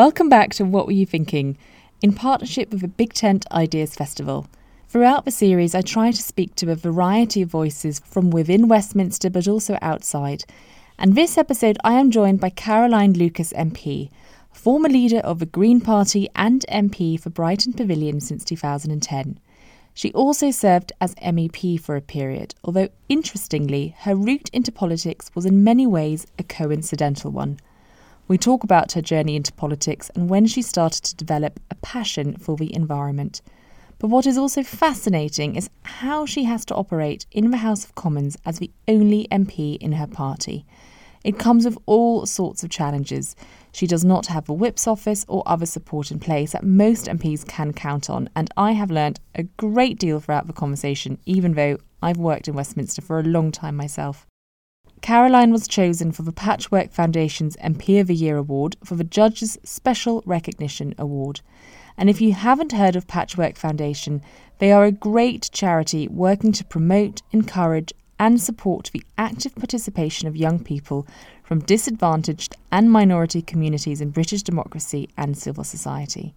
Welcome back to What Were You Thinking? in partnership with the Big Tent Ideas Festival. Throughout the series, I try to speak to a variety of voices from within Westminster but also outside. And this episode, I am joined by Caroline Lucas MP, former leader of the Green Party and MP for Brighton Pavilion since 2010. She also served as MEP for a period, although interestingly, her route into politics was in many ways a coincidental one. We talk about her journey into politics and when she started to develop a passion for the environment. But what is also fascinating is how she has to operate in the House of Commons as the only MP in her party. It comes with all sorts of challenges. She does not have a whip's office or other support in place that most MPs can count on, and I have learned a great deal throughout the conversation, even though I've worked in Westminster for a long time myself. Caroline was chosen for the Patchwork Foundation's MP of the Year award for the Judges Special Recognition Award. And if you haven't heard of Patchwork Foundation, they are a great charity working to promote, encourage, and support the active participation of young people from disadvantaged and minority communities in British democracy and civil society.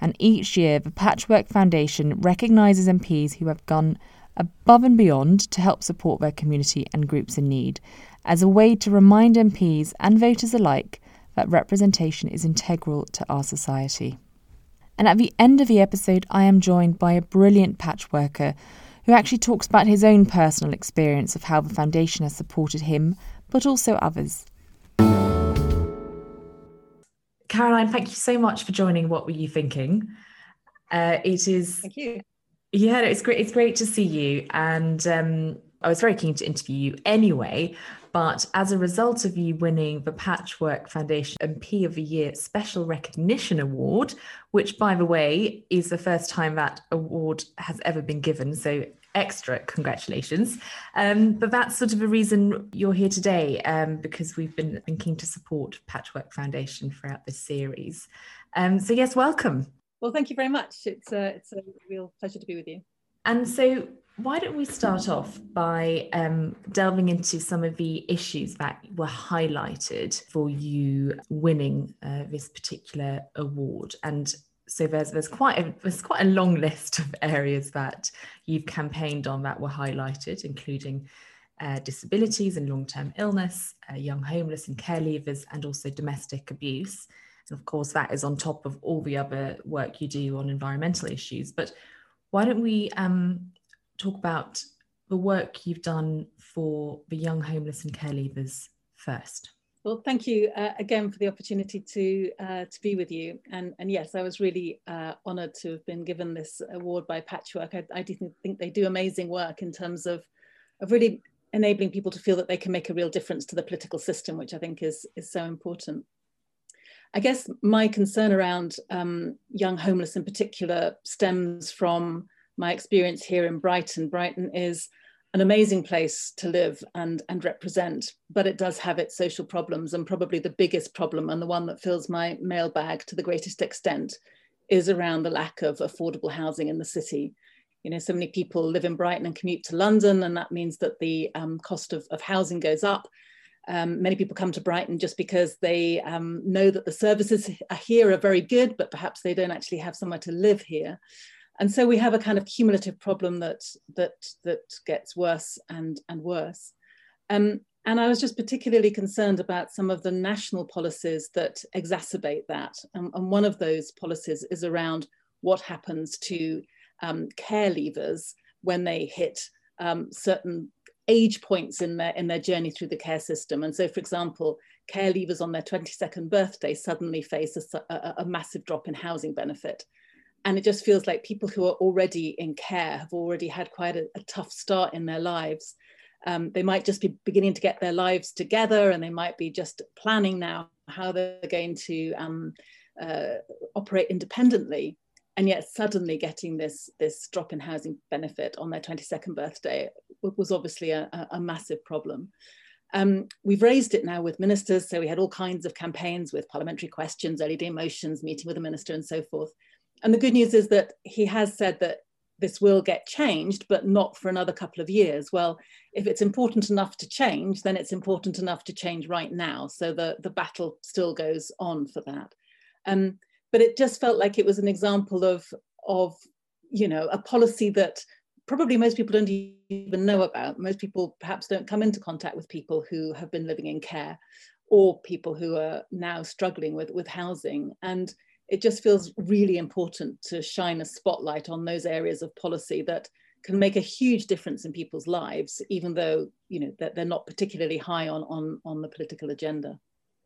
And each year, the Patchwork Foundation recognises MPs who have gone above and beyond to help support their community and groups in need, as a way to remind MPs and voters alike that representation is integral to our society. And at the end of the episode, I am joined by a brilliant patchworker who actually talks about his own personal experience of how the foundation has supported him, but also others. Caroline, thank you so much for joining. What were you thinking? Uh, it is. Thank you. Yeah, it's great. It's great to see you, and um, I was very keen to interview you anyway. But as a result of you winning the Patchwork Foundation MP of the Year Special Recognition Award, which, by the way, is the first time that award has ever been given. So, extra congratulations. Um, but that's sort of the reason you're here today, um, because we've been, keen to support Patchwork Foundation throughout this series. Um, so, yes, welcome. Well, thank you very much. It's a, it's a real pleasure to be with you. And so, why don't we start off by um, delving into some of the issues that were highlighted for you winning uh, this particular award? And so there's there's quite a there's quite a long list of areas that you've campaigned on that were highlighted, including uh, disabilities and long-term illness, uh, young homeless and care leavers, and also domestic abuse. Of course, that is on top of all the other work you do on environmental issues. But why don't we um, talk about the work you've done for the young homeless and care leavers first. Well, thank you uh, again for the opportunity to uh, to be with you. And, and yes, I was really uh, honoured to have been given this award by Patchwork. I, I do think they do amazing work in terms of, of really enabling people to feel that they can make a real difference to the political system, which I think is, is so important. I guess my concern around um, young homeless in particular stems from my experience here in Brighton. Brighton is an amazing place to live and, and represent, but it does have its social problems. And probably the biggest problem, and the one that fills my mailbag to the greatest extent, is around the lack of affordable housing in the city. You know, so many people live in Brighton and commute to London, and that means that the um, cost of, of housing goes up. Um, many people come to Brighton just because they um, know that the services here are very good, but perhaps they don't actually have somewhere to live here. And so we have a kind of cumulative problem that that that gets worse and and worse. Um, and I was just particularly concerned about some of the national policies that exacerbate that. Um, and one of those policies is around what happens to um, care leavers when they hit um, certain age points in their in their journey through the care system. And so, for example, care leavers on their 22nd birthday suddenly face a, a, a massive drop in housing benefit and it just feels like people who are already in care have already had quite a, a tough start in their lives. Um, they might just be beginning to get their lives together and they might be just planning now how they're going to um, uh, operate independently. And yet suddenly getting this, this drop in housing benefit on their 22nd birthday was obviously a, a massive problem. Um, we've raised it now with ministers, so we had all kinds of campaigns with parliamentary questions, early day motions, meeting with the minister and so forth and the good news is that he has said that this will get changed, but not for another couple of years. Well, if it's important enough to change, then it's important enough to change right now. So the, the battle still goes on for that. Um, but it just felt like it was an example of, of you know, a policy that probably most people don't even know about. Most people perhaps don't come into contact with people who have been living in care or people who are now struggling with, with housing. And it just feels really important to shine a spotlight on those areas of policy that can make a huge difference in people's lives, even though you know that they're not particularly high on on on the political agenda.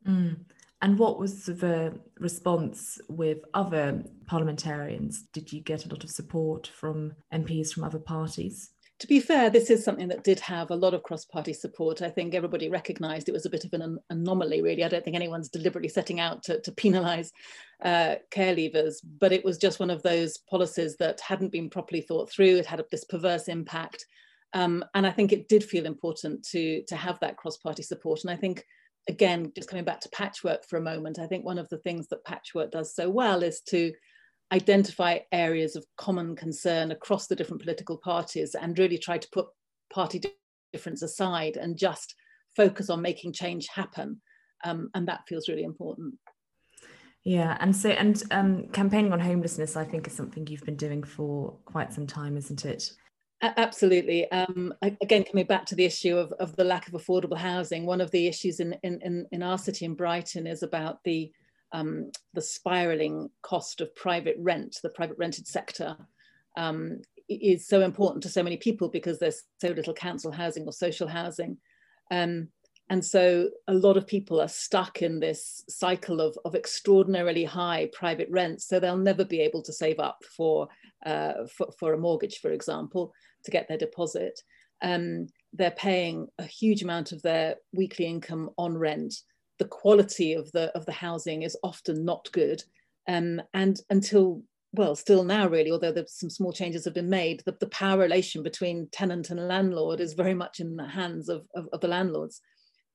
Mm. And what was the response with other parliamentarians? Did you get a lot of support from MPs from other parties? to be fair, this is something that did have a lot of cross-party support. I think everybody recognised it was a bit of an anomaly, really. I don't think anyone's deliberately setting out to, to penalise uh, care leavers, but it was just one of those policies that hadn't been properly thought through. It had this perverse impact. Um, and I think it did feel important to, to have that cross-party support. And I think, again, just coming back to patchwork for a moment, I think one of the things that patchwork does so well is to identify areas of common concern across the different political parties and really try to put party difference aside and just focus on making change happen. Um, and that feels really important. Yeah, and so and um, campaigning on homelessness, I think, is something you've been doing for quite some time, isn't it? Absolutely. Um, again, coming back to the issue of, of the lack of affordable housing, one of the issues in, in, in our city in Brighton is about the um, the spiraling cost of private rent, the private rented sector, um, is so important to so many people because there's so little council housing or social housing. Um, and so a lot of people are stuck in this cycle of, of extraordinarily high private rents. So they'll never be able to save up for, uh, for, for, a mortgage, for example, to get their deposit. Um, they're paying a huge amount of their weekly income on rent the quality of the of the housing is often not good um, and until well still now really although some small changes have been made the, the power relation between tenant and landlord is very much in the hands of, of, of the landlords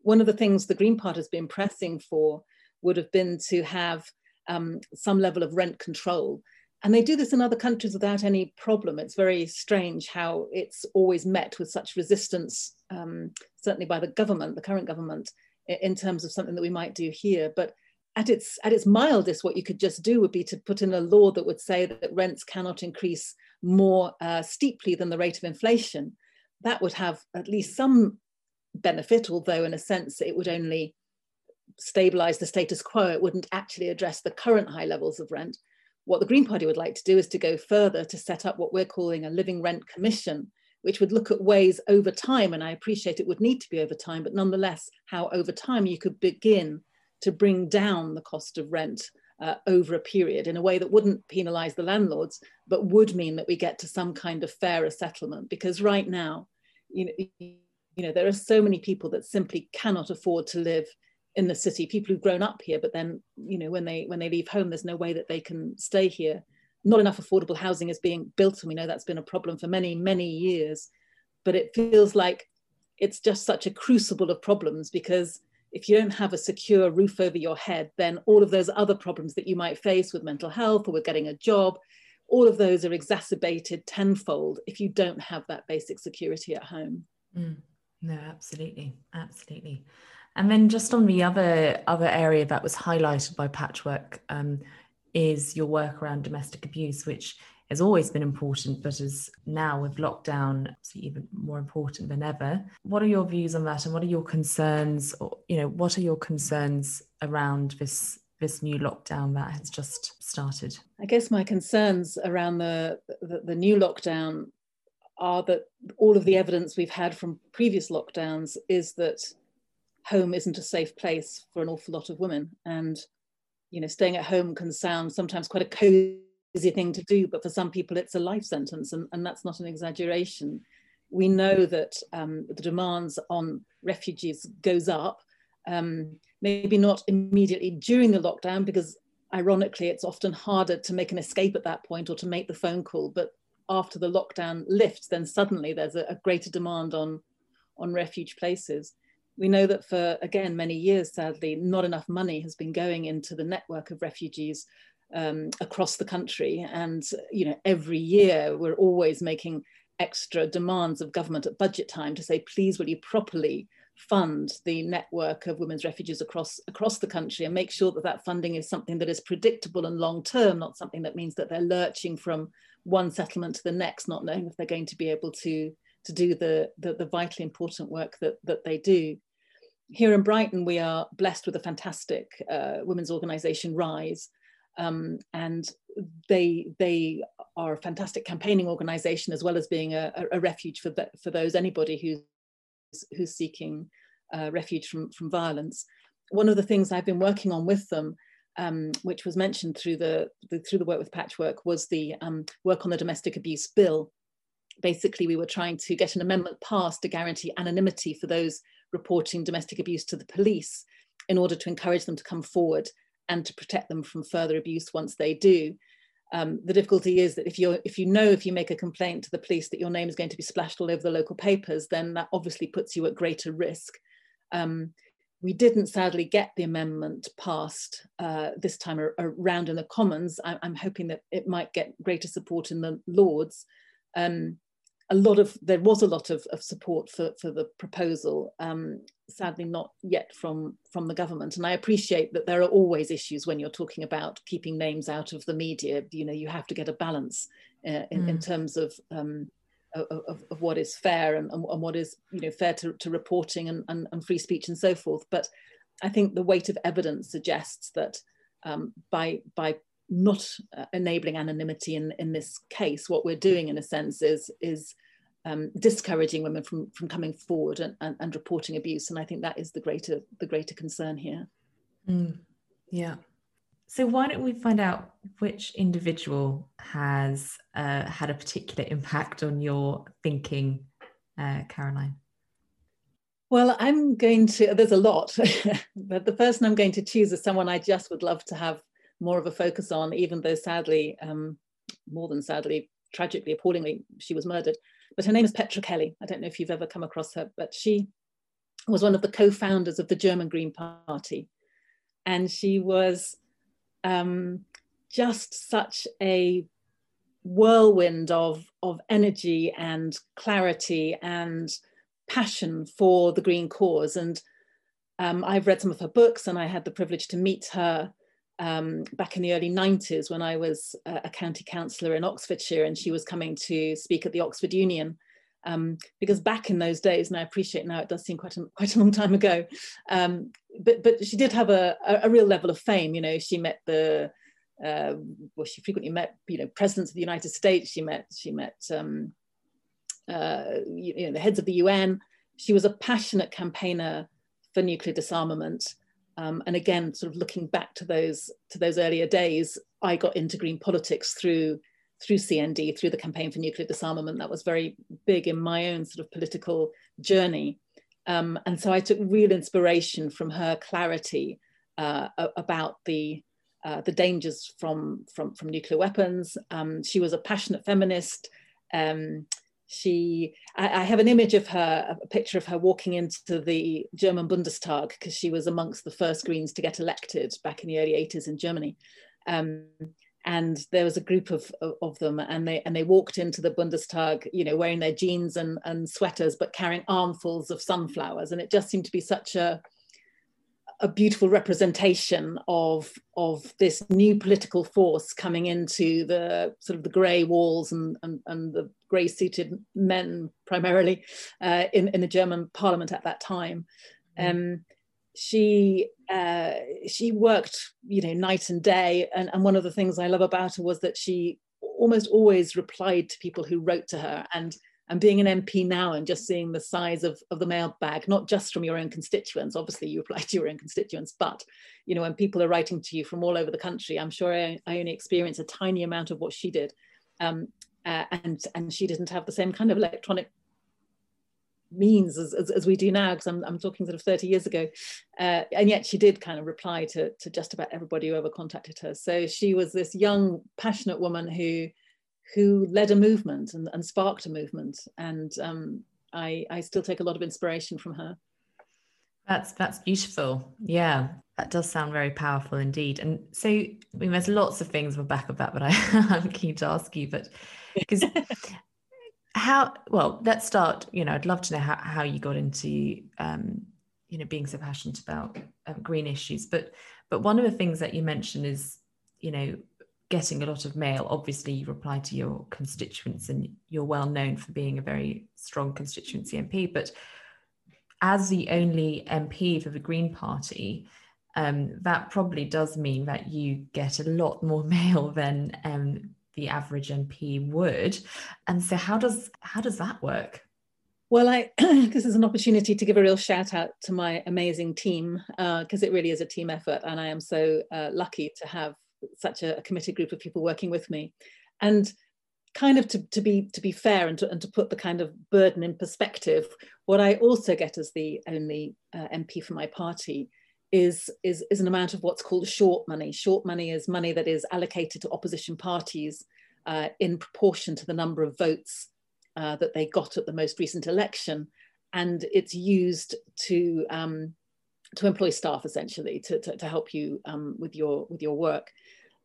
one of the things the green party has been pressing for would have been to have um, some level of rent control and they do this in other countries without any problem. It's very strange how it's always met with such resistance, um, certainly by the government, the current government, in terms of something that we might do here. But at its at its mildest, what you could just do would be to put in a law that would say that rents cannot increase more uh, steeply than the rate of inflation. That would have at least some benefit, although in a sense it would only stabilize the status quo. It wouldn't actually address the current high levels of rent. What the Green Party would like to do is to go further to set up what we're calling a living rent commission, which would look at ways over time, and I appreciate it would need to be over time, but nonetheless, how over time you could begin to bring down the cost of rent uh, over a period in a way that wouldn't penalize the landlords, but would mean that we get to some kind of fairer settlement. Because right now, you know, you know, there are so many people that simply cannot afford to live in the city. People who've grown up here, but then, you know, when they when they leave home, there's no way that they can stay here not enough affordable housing is being built, and we know that's been a problem for many, many years. But it feels like it's just such a crucible of problems because if you don't have a secure roof over your head, then all of those other problems that you might face with mental health or with getting a job, all of those are exacerbated tenfold if you don't have that basic security at home. Mm. No, absolutely, absolutely. And then just on the other other area that was highlighted by Patchwork, um, is your work around domestic abuse, which has always been important, but is now with lockdown even more important than ever. What are your views on that, and what are your concerns? Or you know, what are your concerns around this this new lockdown that has just started? I guess my concerns around the, the, the new lockdown are that all of the evidence we've had from previous lockdowns is that home isn't a safe place for an awful lot of women, and you know, staying at home can sound sometimes quite a cozy thing to do, but for some people it's a life sentence, and, and that's not an exaggeration. We know that um, the demands on refugees goes up, um, maybe not immediately during the lockdown, because ironically it's often harder to make an escape at that point or to make the phone call, but after the lockdown lifts, then suddenly there's a, a greater demand on, on refuge places we know that for, again, many years, sadly, not enough money has been going into the network of refugees um, across the country. And, you know, every year we're always making extra demands of government at budget time to say, please, will you properly fund the network of women's refugees across across the country and make sure that that funding is something that is predictable and long term not something that means that they're lurching from one settlement to the next not knowing if they're going to be able to to do the the, the vitally important work that that they do here in brighton we are blessed with a fantastic uh, women's organization rise um, and they they are a fantastic campaigning organization as well as being a, a refuge for the, for those anybody who's who's seeking uh, refuge from, from violence. One of the things I've been working on with them, um, which was mentioned through the, the, through the work with Patchwork, was the um, work on the domestic abuse bill. Basically, we were trying to get an amendment passed to guarantee anonymity for those reporting domestic abuse to the police in order to encourage them to come forward and to protect them from further abuse once they do. Um, the difficulty is that if you if you know if you make a complaint to the police that your name is going to be splashed all over the local papers, then that obviously puts you at greater risk. Um, we didn't sadly get the amendment passed uh, this time around in the Commons. I, am hoping that it might get greater support in the Lords. Um, a lot of there was a lot of, of support for, for the proposal um, sadly not yet from from the government and i appreciate that there are always issues when you're talking about keeping names out of the media you know you have to get a balance uh, in, mm. in, terms of, um, of, of what is fair and, and, what is you know fair to, to reporting and, and, and, free speech and so forth but i think the weight of evidence suggests that um, by by not uh, enabling anonymity in, in this case, what we're doing in a sense is, is um, discouraging women from, from coming forward and, and, and, reporting abuse. And I think that is the greater, the greater concern here. Mm, yeah. So why don't we find out which individual has uh, had a particular impact on your thinking, uh, Caroline? Well, I'm going to, there's a lot, but the person I'm going to choose is someone I just would love to have more of a focus on, even though sadly, um, more than sadly, tragically, appallingly, she was murdered. But her name is Petra Kelly. I don't know if you've ever come across her, but she was one of the co-founders of the German Green Party. And she was um, just such a whirlwind of, of energy and clarity and passion for the green cause. And um, I've read some of her books and I had the privilege to meet her um, back in the early 90s when I was a county councillor in Oxfordshire and she was coming to speak at the Oxford Union. Um, because back in those days, and I appreciate now it does seem quite a, quite a long time ago, um, but, but she did have a, a, a, real level of fame. You know, she met the, uh, well, she frequently met, you know, presidents of the United States. She met, she met, um, uh, you, you know, the heads of the UN. She was a passionate campaigner for nuclear disarmament. Um, and again, sort of looking back to those to those earlier days, I got into green politics through through CND, through the campaign for nuclear disarmament. That was very big in my own sort of political journey. Um, and so I took real inspiration from her clarity uh, about the uh, the dangers from from from nuclear weapons. Um, she was a passionate feminist. Um, she I, I, have an image of her a picture of her walking into the german bundestag because she was amongst the first greens to get elected back in the early 80s in germany um, and there was a group of, of, them and they and they walked into the bundestag you know wearing their jeans and, and sweaters but carrying armfuls of sunflowers and it just seemed to be such a a beautiful representation of of this new political force coming into the sort of the grey walls and, and, and the grey suited men primarily uh, in, in the German parliament at that time. Mm. Um, she uh, she worked you know night and day and, and one of the things I love about her was that she almost always replied to people who wrote to her and and being an MP now and just seeing the size of, of the mailbag, not just from your own constituents, obviously you apply to your own constituents, but you know, when people are writing to you from all over the country, I'm sure I, I only experience a tiny amount of what she did. Um, uh, and, and she didn't have the same kind of electronic means as, as, as we do now, because I'm, I'm talking sort of 30 years ago. Uh, and yet she did kind of reply to, to just about everybody who ever contacted her. So she was this young, passionate woman who who led a movement and, and sparked a movement. And um, I, I still take a lot of inspiration from her. That's that's beautiful. Yeah, that does sound very powerful indeed. And so, I mean, there's lots of things on the back of that, but I, I'm keen to ask you. But because how well let's start you know i'd love to know how, how you got into um, you know being so passionate about um, green issues. But but one of the things that you mentioned is you know getting a lot of mail. Obviously you reply to your constituents and you're well known for being a very strong constituency mp but as the only mp for the green party um, that probably does mean that you get a lot more mail than um, the average mp would. And so how does how does that work? Well, I this is an opportunity to give a real shout out to my amazing team because uh, it really is a team effort, and I am so uh, lucky to have such a, a, committed group of people working with me. And kind of to, to be to be fair and to, and to put the kind of burden in perspective, what I also get as the only uh, MP for my party is, is, is an amount of what's called short money. Short money is money that is allocated to opposition parties uh, in proportion to the number of votes uh, that they got at the most recent election. And it's used to, um, to employ staff essentially to, to, to help you um, with, your, with your work.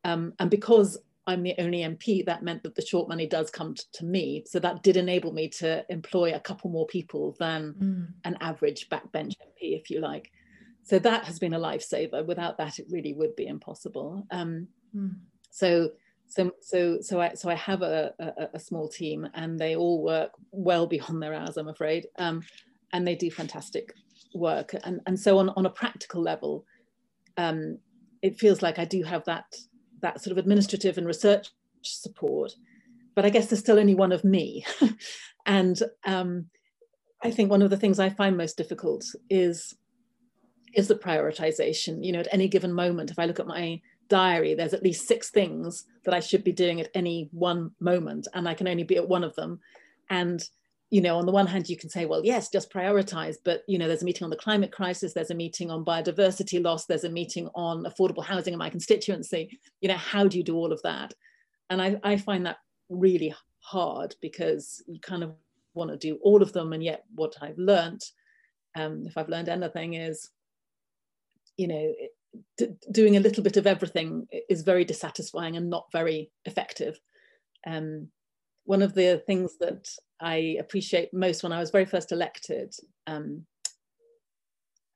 Um, and because I'm the only MP, that meant that the short money does come to me. So that did enable me to employ a couple more people than mm. an average backbench MP, if you like. So that has been a lifesaver. Without that, it really would be impossible. Um, mm. So so so so I so I have a, a, a, small team and they all work well beyond their hours, I'm afraid, um, and they do fantastic work. And and so on on a practical level, um, it feels like I do have that that sort of administrative and research support, but I guess there's still only one of me, and um, I think one of the things I find most difficult is is the prioritization. You know, at any given moment, if I look at my diary, there's at least six things that I should be doing at any one moment, and I can only be at one of them. And you know, on the one hand, you can say, well, yes, just prioritize, but you know, there's a meeting on the climate crisis, there's a meeting on biodiversity loss, there's a meeting on affordable housing in my constituency. You know, how do you do all of that? And I, I find that really hard because you kind of want to do all of them, and yet what I've learned, um, if I've learned anything, is you know doing a little bit of everything is very dissatisfying and not very effective. Um, one of the things that I appreciate most when I was very first elected, um,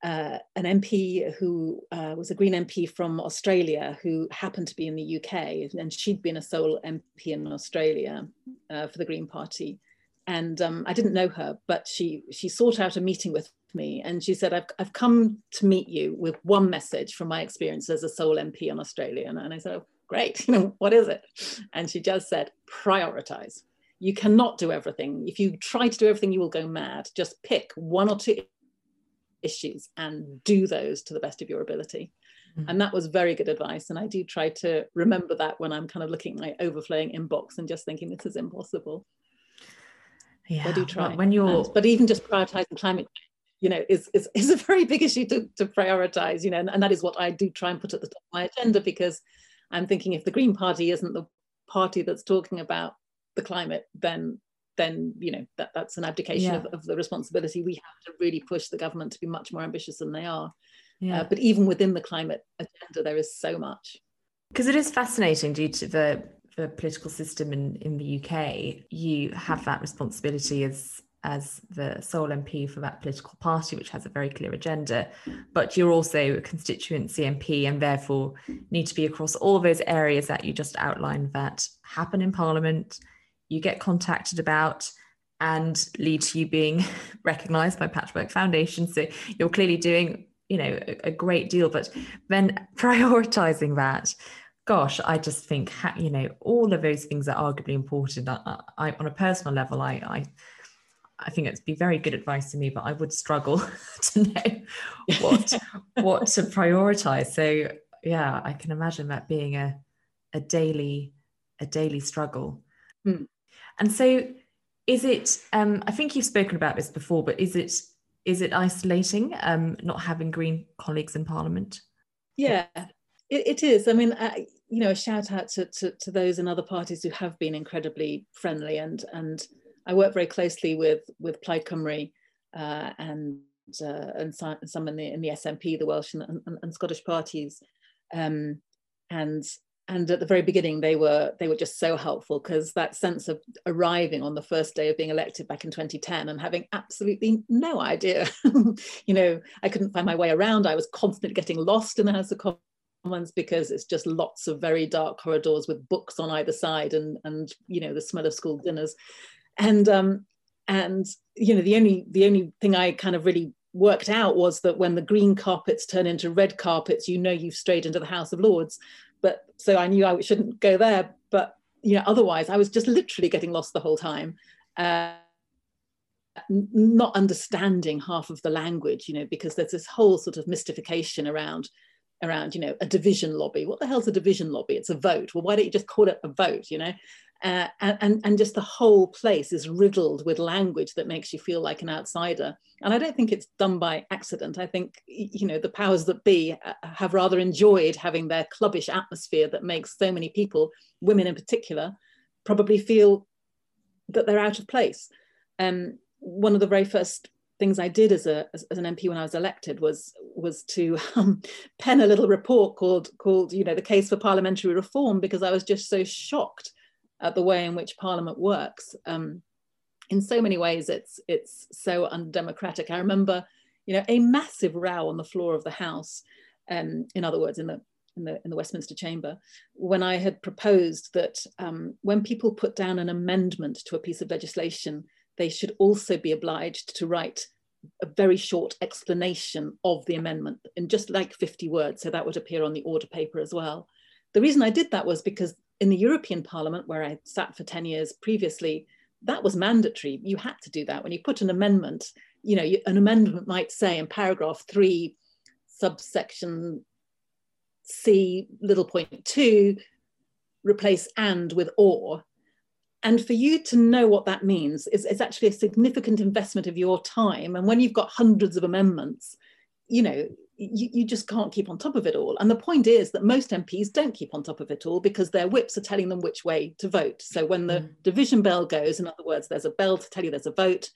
uh, an MP who uh, was a Green MP from Australia who happened to be in the UK, and she'd been a sole MP in Australia uh, for the Green Party. And um, I didn't know her, but she she sought out a meeting with me and she said, I've, I've come to meet you with one message from my experience as a sole MP on Australia. And, and I said, oh, great, you know, what is it? And she just said, prioritize. You cannot do everything. If you try to do everything, you will go mad. Just pick one or two issues and do those to the best of your ability. Mm-hmm. And that was very good advice. And I do try to remember that when I'm kind of looking at my overflowing inbox and just thinking this is impossible. Yeah, I do try. when you're, and, but even just prioritizing climate you know, is, is, is a very big issue to, to prioritize, you know, and, and that is what I do try and put at the top of my agenda because I'm thinking if the Green Party isn't the party that's talking about the climate, then then you know that that's an abdication yeah. of, of, the responsibility. We have to really push the government to be much more ambitious than they are. Yeah. Uh, but even within the climate agenda, there is so much. Because it is fascinating due to the the political system in, in the UK, you have that responsibility as as the sole MP for that political party, which has a very clear agenda, but you're also a constituency MP and therefore need to be across all those areas that you just outlined that happen in Parliament, you get contacted about, and lead to you being recognised by Patchwork Foundation. So you're clearly doing, you know, a, a great deal, but then prioritising that gosh, I just think, you know, all of those things are arguably important. I, I, on a personal level, I, I I think it'd be very good advice to me, but I would struggle to know what what to prioritize. So yeah, I can imagine that being a a daily a daily struggle. Mm. And so is it um, I think you've spoken about this before, but is it is it isolating um, not having green colleagues in parliament? Yeah, it, it is. I mean, uh, you know, a shout out to, to, to those in other parties who have been incredibly friendly and and I work very closely with with Plaid Cymru uh, and uh, and some in the in the SNP, the Welsh and, and, and Scottish parties, um, and and at the very beginning they were they were just so helpful because that sense of arriving on the first day of being elected back in 2010 and having absolutely no idea you know i couldn't find my way around. I was constantly getting lost in the house of commons because it's just lots of very dark corridors with books on either side and and you know the smell of school dinners and um and you know the only the only thing i kind of really worked out was that when the green carpets turn into red carpets you know you've strayed into the house of lords but so I knew I shouldn't go there. But you know, otherwise, I was just literally getting lost the whole time. Uh, not understanding half of the language, you know, because there's this whole sort of mystification around around, you know, a division lobby. What the hell's a division lobby? It's a vote. Well, why don't you just call it a vote, you know? Uh, and, and just the whole place is riddled with language that makes you feel like an outsider. And I don't think it's done by accident. I think, you know, the powers that be uh, have rather enjoyed having their clubbish atmosphere that makes so many people, women in particular, probably feel that they're out of place. Um, one of the very first things I did as, a, as, as an MP when I was elected was, was to um, pen a little report called, called, you know, the case for parliamentary reform, because I was just so shocked at the way in which Parliament works. Um, in so many ways, it's it's so undemocratic. I remember, you know, a massive row on the floor of the House. Um, in other words, in the in the, in the Westminster Chamber, when I had proposed that um, when people put down an amendment to a piece of legislation, they should also be obliged to write a very short explanation of the amendment in just like 50 words. So that would appear on the order paper as well. The reason I did that was because in the European Parliament, where I sat for 10 years previously, that was mandatory. You had to do that. When you put an amendment, you know, an amendment might say in paragraph three, subsection C, little point two, replace and with or. And for you to know what that means is, is actually a significant investment of your time. And when you've got hundreds of amendments, you know, you, you just can't keep on top of it all. And the point is that most MPs don't keep on top of it all because their whips are telling them which way to vote. So when the mm. division bell goes, in other words, there's a bell to tell you there's a vote,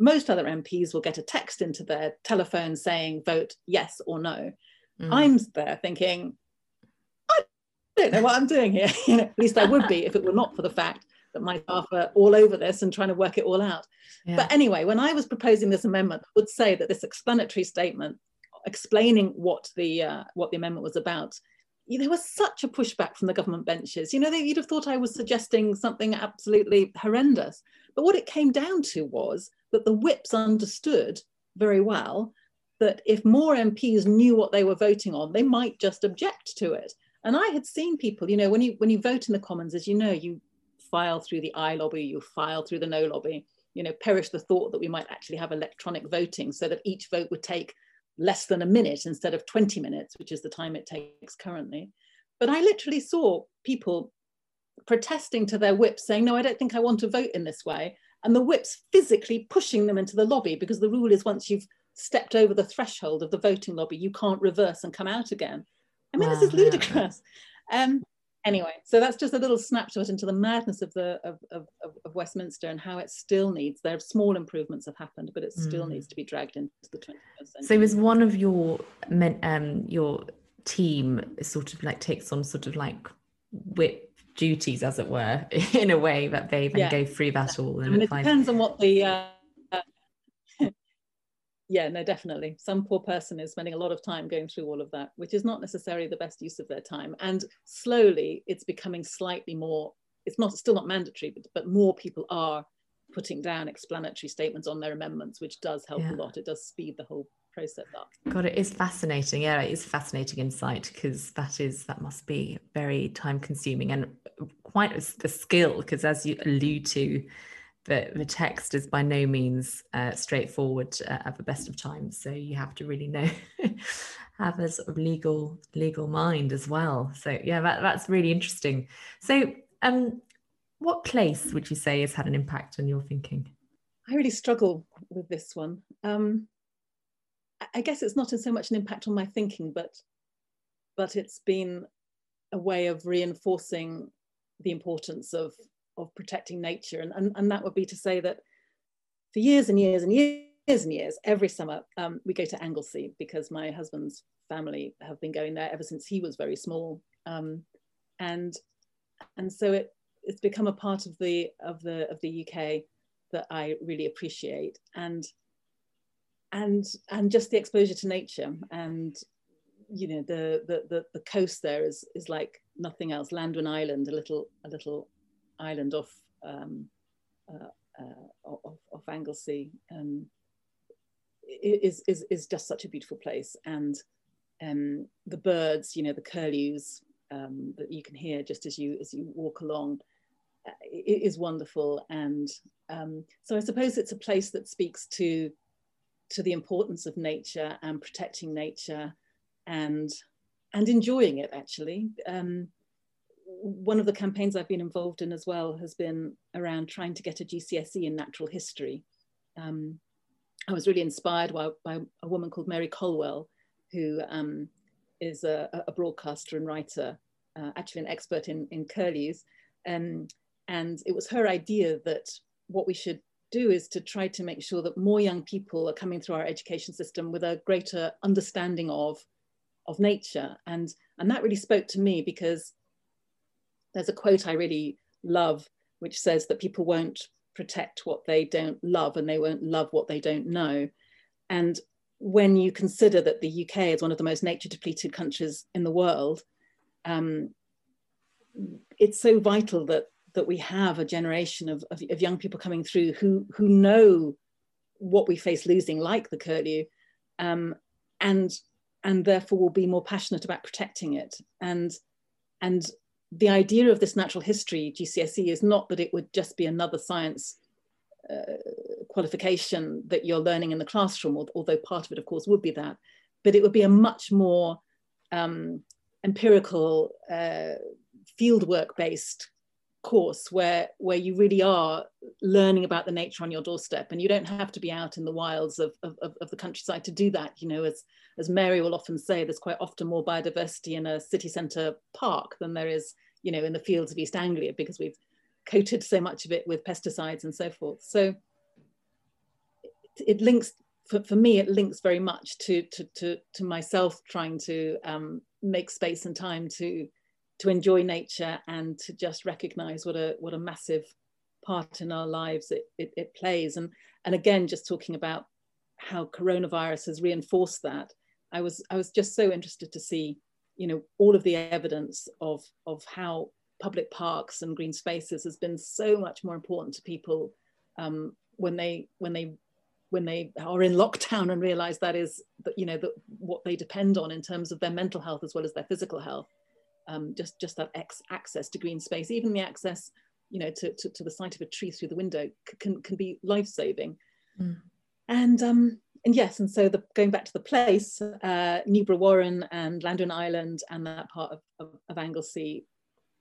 most other MPs will get a text into their telephone saying vote yes or no. Mm. I'm there thinking, I don't know what I'm doing here. you know, at least I would be if it were not for the fact my staff are all over this and trying to work it all out. Yeah. But anyway, when I was proposing this amendment, I would say that this explanatory statement explaining what the uh, what the amendment was about, there was such a pushback from the government benches. You know, they, you'd have thought I was suggesting something absolutely horrendous. But what it came down to was that the whips understood very well that if more MPs knew what they were voting on, they might just object to it. And I had seen people, you know, when you when you vote in the Commons, as you know, you file through the aye lobby, you file through the no lobby. You know, perish the thought that we might actually have electronic voting so that each vote would take less than a minute instead of 20 minutes, which is the time it takes currently. But I literally saw people protesting to their whips saying, no, I don't think I want to vote in this way. And the whips physically pushing them into the lobby because the rule is once you've stepped over the threshold of the voting lobby, you can't reverse and come out again. I mean, wow, this is ludicrous. Yeah. Um, anyway, so that's just a little snapshot into the madness of the of, of, of, Westminster and how it still needs. There are small improvements have happened, but it still mm. needs to be dragged into the 21st century. So, is one of your um your team sort of like takes on sort of like whip duties, as it were, in a way that they then yeah. go through that all. And mean, it depends on what the uh, yeah no definitely. Some poor person is spending a lot of time going through all of that which is not necessarily the best use of their time. And slowly it's becoming slightly more it's not still not mandatory but, but more people are putting down explanatory statements on their amendments which does help yeah. a lot. It does speed the whole process up. God it is fascinating. Yeah it is fascinating insight because that is that must be very time consuming and quite a skill because as you allude to the, the text is by no means uh, straightforward uh, at the best of times. So you have to really know, have a sort of legal legal mind as well. So yeah, that, that's really interesting. So um, what place would you say has had an impact on your thinking? I really struggle with this one. Um, I guess it's not so much an impact on my thinking, but but it's been a way of reinforcing the importance of of protecting nature. And, and, and that would be to say that for years and years and years and years, every summer um, we go to Anglesey because my husband's family have been going there ever since he was very small. Um, and and so it it's become a part of the of the of the UK that I really appreciate and and and just the exposure to nature and you know the the the, the coast there is is like nothing else Llanddwyn Island a little a little island off um, uh, uh, of, of Anglesey um, is, is is just such a beautiful place. And um, the birds you know the curlews um, that you can hear just as you as you walk along uh, is wonderful. And um, so I suppose it's a place that speaks to to the importance of nature and protecting nature and and enjoying it actually. Um, one of the campaigns I've been involved in as well has been around trying to get a GCSE in natural history um, I was really inspired by, by, a woman called Mary Colwell who um, is a, a, broadcaster and writer uh, actually an expert in, in curlews um, and it was her idea that what we should do is to try to make sure that more young people are coming through our education system with a greater understanding of, of nature. And, and that really spoke to me because there's a quote I really love, which says that people won't protect what they don't love and they won't love what they don't know. And when you consider that the UK is one of the most nature depleted countries in the world, um, it's so vital that that we have a generation of, of, of, young people coming through who, who know what we face losing, like the curlew, um, and, and therefore will be more passionate about protecting it. And, and the idea of this natural history GCSE is not that it would just be another science uh, qualification that you're learning in the classroom, although part of it, of course, would be that, but it would be a much more um, empirical, uh, fieldwork based course where where you really are learning about the nature on your doorstep and you don't have to be out in the wilds of, of, of the countryside to do that. You know as as mary will often say there's quite often more biodiversity in a city centre park than there is you know in the fields of east anglia because we've coated so much of it with pesticides and so forth. So it, it links for, for me it links very much to to to, to myself trying to um, make space and time to to enjoy nature and to just recognize what a what a massive part in our lives it, it, it, plays. And and again just talking about how coronavirus has reinforced that i was i was just so interested to see you know all of the evidence of of how public parks and green spaces has been so much more important to people um, when they when they when they are in lockdown and realize that is that you know that what they depend on in terms of their mental health as well as their physical health um, just just that access to green space, even the access, you know, to, to, to, the sight of a tree through the window can can be life saving. Mm. And um, and yes, and so the, going back to the place, uh, Newborough Warren and Llanddwyn Island and that part of, of, of Anglesey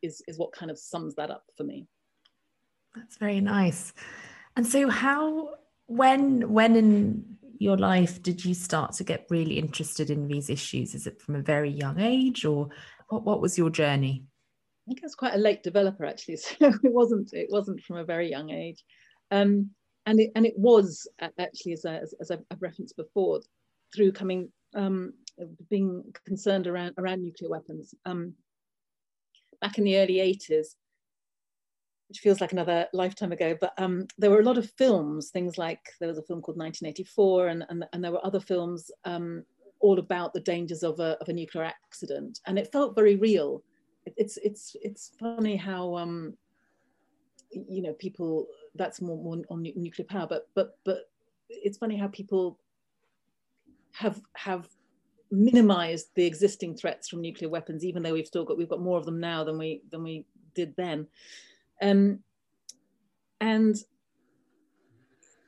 is is what kind of sums that up for me. That's very nice. And so, how when when in your life did you start to get really interested in these issues? Is it from a very young age, or what, what was your journey? I think I was quite a late developer actually, so it wasn't it wasn't from a very young age, um, and it and it was actually as, as, as I've referenced before, through coming um, being concerned around around nuclear weapons. Um, back in the early 80s, which feels like another lifetime ago, but um, there were a lot of films, things like there was a film called 1984, and, and, and there were other films um, all about the dangers of a, of a nuclear accident, and it felt very real. it's it's it's funny how um, you know people that's more, more on nuclear power, but but but it's funny how people have have minimized the existing threats from nuclear weapons, even though we've still got we've got more of them now than we than we did then. Um, and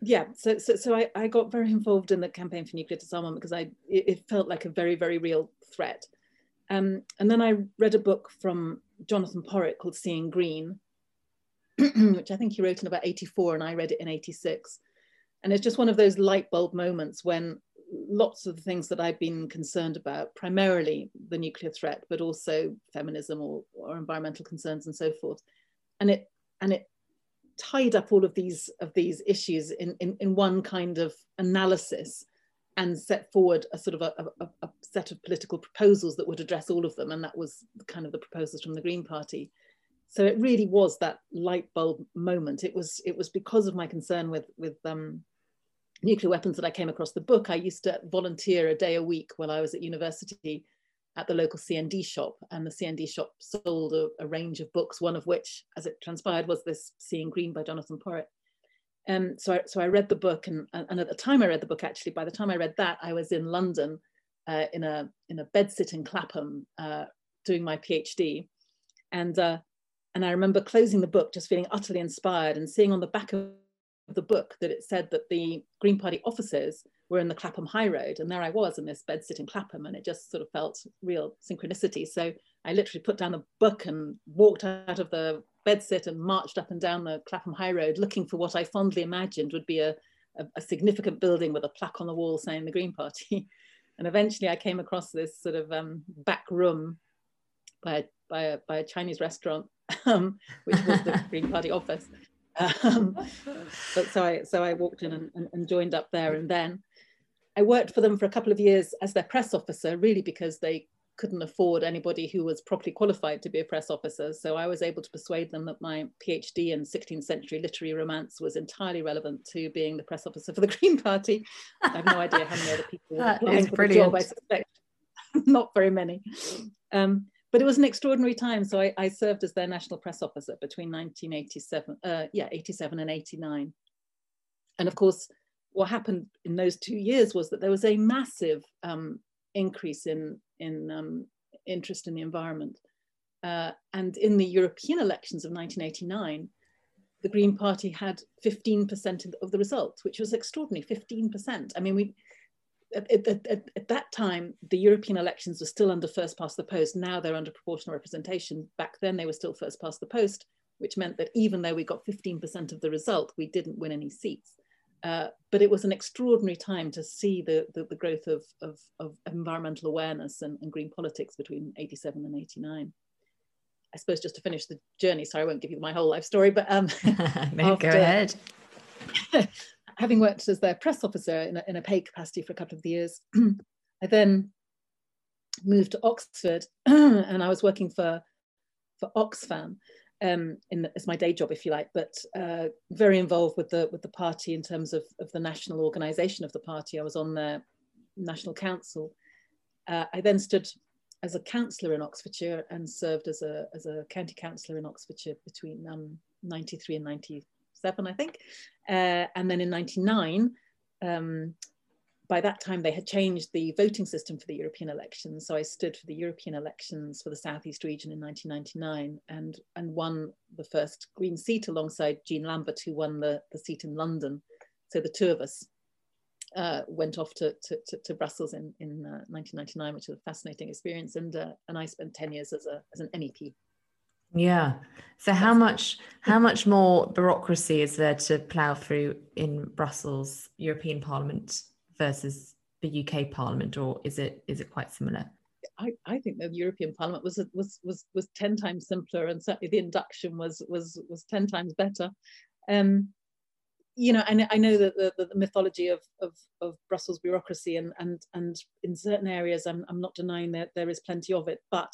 yeah, so so, so I, I got very involved in the campaign for nuclear disarmament because I it, felt like a very very real threat. Um, and then I read a book from Jonathan Porritt called Seeing Green, which I think he wrote in about 84 and I read it in 86. And it's just one of those light bulb moments when lots of the things that I've been concerned about, primarily the nuclear threat, but also feminism or, or environmental concerns and so forth. And it and it tied up all of these of these issues in, in, in one kind of analysis and set forward a sort of a, a, a, set of political proposals that would address all of them. And that was kind of the proposals from the Green Party. So it really was that light bulb moment. It was it was because of my concern with with um, nuclear weapons that I came across the book. I used to volunteer a day a week while I was at university at the local CND shop, and the CND shop sold a, a range of books. One of which, as it transpired, was this "Seeing Green" by Jonathan Porritt. Um, so, I, so I read the book, and, and at the time I read the book, actually, by the time I read that, I was in London uh, in a in a bedsit in Clapham uh, doing my PhD, and uh, and I remember closing the book just feeling utterly inspired and seeing on the back of the book that it said that the Green Party offices were in the Clapham High Road. And there I was in this bed sitting Clapham, and it just sort of felt real synchronicity. So I literally put down the book and walked out of the bed sit and marched up and down the Clapham High Road looking for what I fondly imagined would be a, a, a significant building with a plaque on the wall saying the Green Party. and eventually I came across this sort of um, back room by, by, a, by a Chinese restaurant um, which was the Green Party office. Um, but so I so I walked in and, and, joined up there, and then I worked for them for a couple of years as their press officer, really because they couldn't afford anybody who was properly qualified to be a press officer. So I was able to persuade them that my PhD in 16th century literary romance was entirely relevant to being the press officer for the Green Party. I have no idea how many other people were applying for brilliant. the job. I suspect not very many. Um, but it was an extraordinary time. So I, I, served as their national press officer between 1987, uh, yeah, 87 and 89. And of course, what happened in those two years was that there was a massive um, increase in, in um, interest in the environment. Uh, and in the European elections of 1989, the Green Party had 15% of the results, which was extraordinary, 15%. I mean, we, at, at, at, at, that time, the European elections were still under first past the post. Now they're under proportional representation. Back then, they were still first past the post, which meant that even though we got 15% of the result, we didn't win any seats. Uh, but it was an extraordinary time to see the, the, the growth of, of, of, environmental awareness and, and, green politics between 87 and 89. I suppose just to finish the journey, sorry, I won't give you my whole life story, but um, no, after, go ahead. having worked as their press officer in a, in a paid capacity for a couple of years, I then moved to Oxford and I was working for, for Oxfam um, in as my day job, if you like, but uh, very involved with the, with the party in terms of, of the national organization of the party. I was on the national council. Uh, I then stood as a councillor in Oxfordshire and served as a, as a county councillor in Oxfordshire between um, 93 and 90, seven, I think. Uh, and then in 99, um, by that time they had changed the voting system for the European elections. So I stood for the European elections for the Southeast region in 1999 and, and won the first Green seat alongside Jean Lambert, who won the, the seat in London. So the two of us uh, went off to, to, to, to Brussels in, in uh, 1999, which was a fascinating experience. And, uh, and I spent 10 years as, a, as an MEP. Yeah. So how much how much more bureaucracy is there to plough through in Brussels European Parliament versus the UK Parliament, or is it is it quite similar? I, I think the European Parliament was was was was ten times simpler, and certainly the induction was was was ten times better. Um, you know, I, I know that the, the, mythology of, of, of Brussels bureaucracy, and and and in certain areas, I'm I'm not denying that there is plenty of it, but